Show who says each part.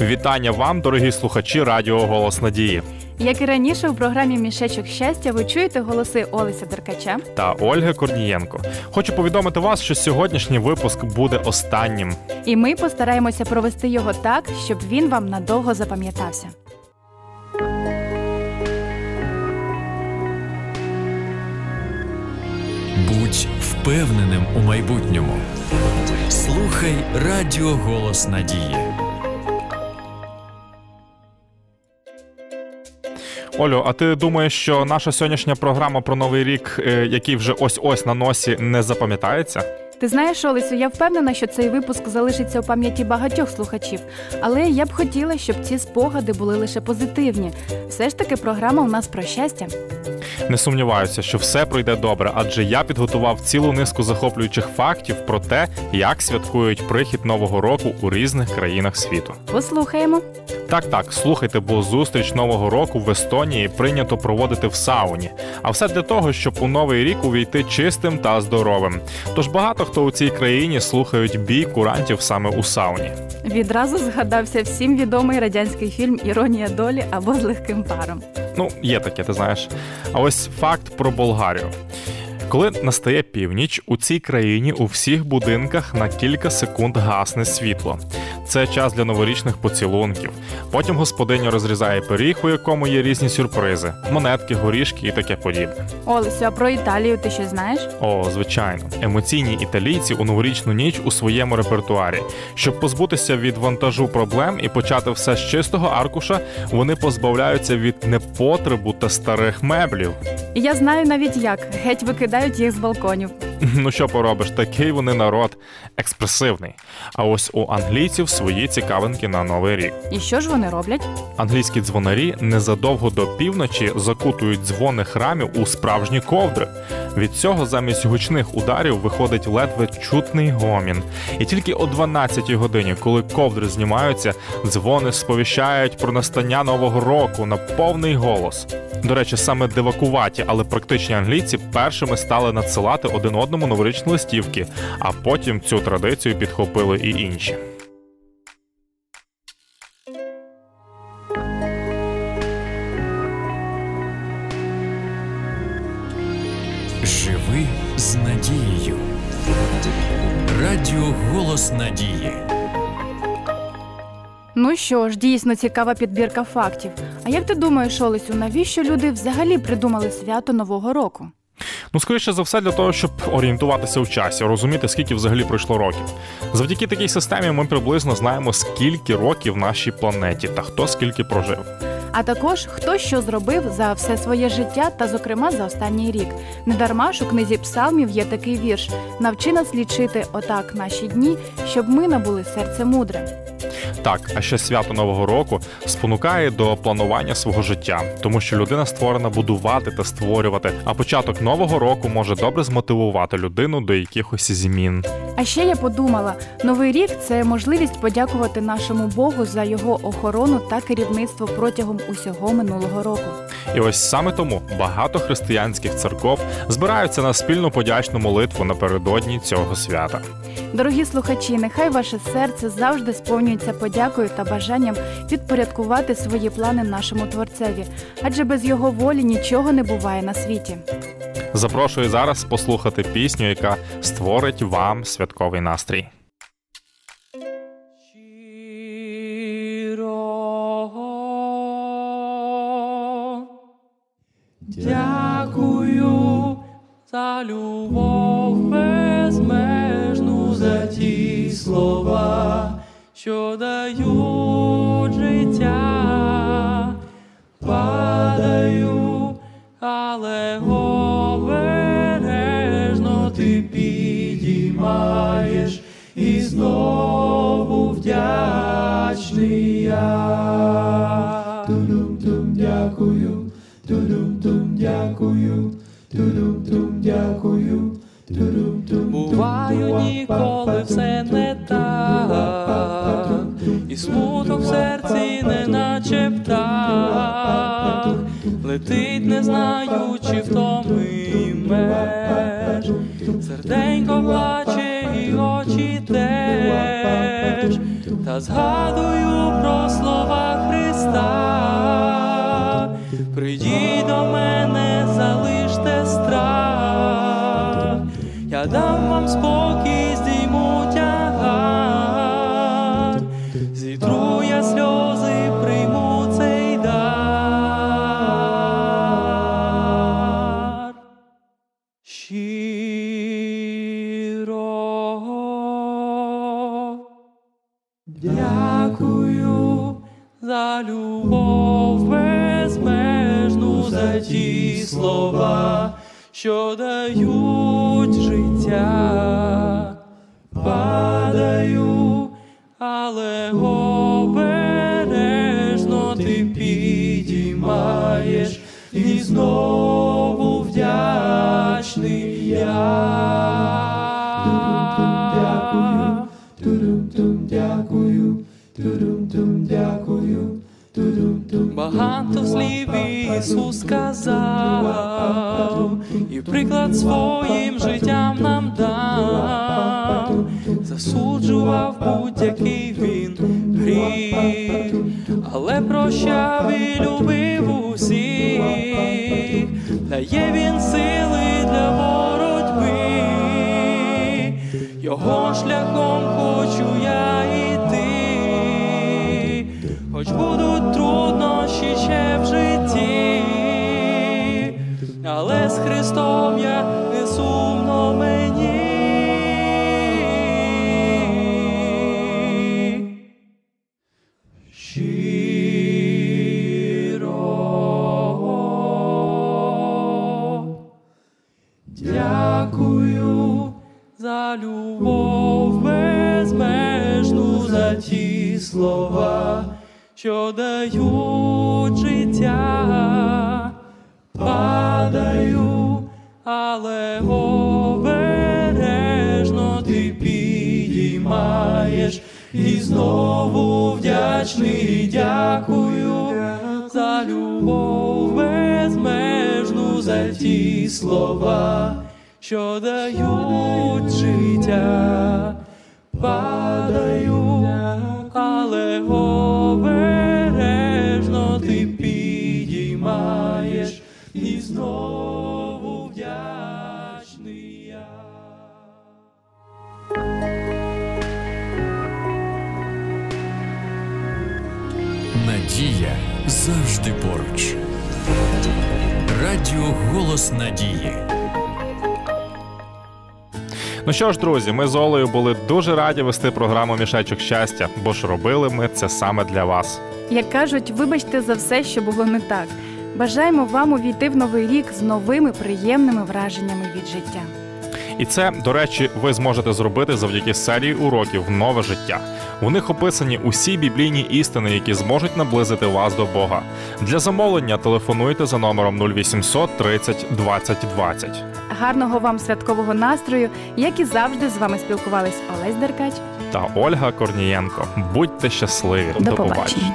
Speaker 1: Вітання вам, дорогі слухачі Радіо Голос Надії
Speaker 2: Як і раніше, у програмі Мішечок щастя ви чуєте голоси Олеся Деркача.
Speaker 1: та Ольги Корнієнко. Хочу повідомити вас, що сьогоднішній випуск буде останнім.
Speaker 2: І ми постараємося провести його так, щоб він вам надовго запам'ятався.
Speaker 3: Будь впевненим у майбутньому. Слухай Радіо Голос Надії.
Speaker 1: Олю, а ти думаєш, що наша сьогоднішня програма про новий рік, е, який вже ось ось на носі, не запам'ятається?
Speaker 2: Ти знаєш, Олесю, я впевнена, що цей випуск залишиться у пам'яті багатьох слухачів, але я б хотіла, щоб ці спогади були лише позитивні. Все ж таки, програма у нас про щастя.
Speaker 1: Не сумніваюся, що все пройде добре, адже я підготував цілу низку захоплюючих фактів про те, як святкують прихід нового року у різних країнах світу.
Speaker 2: Послухаємо.
Speaker 1: Так, так, слухайте, бо зустріч нового року в Естонії прийнято проводити в сауні. А все для того, щоб у новий рік увійти чистим та здоровим. Тож багато хто у цій країні слухають бій курантів саме у сауні.
Speaker 2: Відразу згадався всім відомий радянський фільм Іронія долі або з легким паром.
Speaker 1: Ну, є таке, ти знаєш. А ось факт про Болгарію. Коли настає північ, у цій країні у всіх будинках на кілька секунд гасне світло. Це час для новорічних поцілунків. Потім господиня розрізає пиріг, у якому є різні сюрпризи: монетки, горішки і таке подібне.
Speaker 2: Олесю, а про Італію ти що знаєш?
Speaker 1: О, звичайно, емоційні італійці у новорічну ніч у своєму репертуарі. Щоб позбутися від вантажу проблем і почати все з чистого аркуша, вони позбавляються від непотребу та старих меблів.
Speaker 2: Я знаю навіть як геть викидають їх з балконів.
Speaker 1: Ну що поробиш, такий вони народ експресивний. А ось у англійців свої цікавинки на новий рік.
Speaker 2: І що ж вони роблять?
Speaker 1: Англійські дзвонарі незадовго до півночі закутують дзвони храмів у справжні ковдри. Від цього замість гучних ударів виходить ледве чутний гомін. І тільки о 12-й годині, коли ковдри знімаються, дзвони сповіщають про настання нового року на повний голос. До речі, саме дивакуваті, але практичні англійці першими стали надсилати один одному новорічні листівки, а потім цю традицію підхопили і інші.
Speaker 3: Живи з надією. Радіо Голос Надії.
Speaker 2: Ну що ж, дійсно цікава підбірка фактів. А як ти думаєш, Олесю, навіщо люди взагалі придумали свято Нового року?
Speaker 1: Ну, скоріше за все, для того, щоб орієнтуватися в часі, розуміти, скільки взагалі пройшло років. Завдяки такій системі ми приблизно знаємо, скільки років нашій планеті та хто скільки прожив.
Speaker 2: А також хто що зробив за все своє життя та, зокрема, за останній рік. Недарма ж у книзі псалмів є такий вірш: навчи нас лічити отак наші дні, щоб ми набули серце мудре.
Speaker 1: Так, а ще свято Нового року спонукає до планування свого життя, тому що людина створена будувати та створювати. А початок нового року може добре змотивувати людину до якихось змін.
Speaker 2: А ще я подумала: новий рік це можливість подякувати нашому Богу за його охорону та керівництво протягом усього минулого року.
Speaker 1: І ось саме тому багато християнських церков збираються на спільну подячну молитву напередодні цього свята.
Speaker 2: Дорогі слухачі, нехай ваше серце завжди сповнюється подякою та бажанням підпорядкувати свої плани нашому творцеві, адже без його волі нічого не буває на світі.
Speaker 1: Запрошую зараз послухати пісню, яка створить вам святковий настрій.
Speaker 4: Дякую за любов безмежну, за ті слова, що дають тудум-тум, дякую, тудум-тум, дякую. Буваю ніколи все не так, і смуток в серці не наче птах, летить, не знаючи втоми меж. Серденько плаче і очі теж, та згадую про слова Христа. Прийдіть до мене, залиште страх, я дам вам спокій, здійму тягар, зітру я сльози, прийму цей дар. Щиро дякую за любов за ті слова, що дають життя. Падаю, але обережно ти підіймаєш, і знову вдячний я.
Speaker 5: Дякую, дякую, дякую, тудум-тум.
Speaker 4: Багато слів Ісус сказав, і приклад своїм життям нам дав, засуджував будь-який він гріх, але прощав і любив усіх, дає він сили для боротьби, його шляхом хочу я хоч будуть труднощі ще в житті, але з Христом я не сумно мені. Що дають життя, падаю, але обережно ти підіймаєш. І знову вдячний дякую за любов безмежну, за ті слова, що дають життя, падаю, але обережно знову вдячний я.
Speaker 3: Надія завжди поруч. Радіо Голос Надії.
Speaker 1: Ну що ж, друзі, ми з Олею були дуже раді вести програму Мішечок щастя, бо ж робили ми це саме для вас.
Speaker 2: Як кажуть, вибачте за все, що було не так. Бажаємо вам увійти в новий рік з новими приємними враженнями від життя.
Speaker 1: І це, до речі, ви зможете зробити завдяки серії уроків Нове життя. У них описані усі біблійні істини, які зможуть наблизити вас до Бога. Для замовлення телефонуйте за номером 0800 30 20 20.
Speaker 2: Гарного вам святкового настрою, як і завжди з вами спілкувались Олесь Деркач.
Speaker 1: Та Ольга Корнієнко. Будьте щасливі.
Speaker 2: До побачення.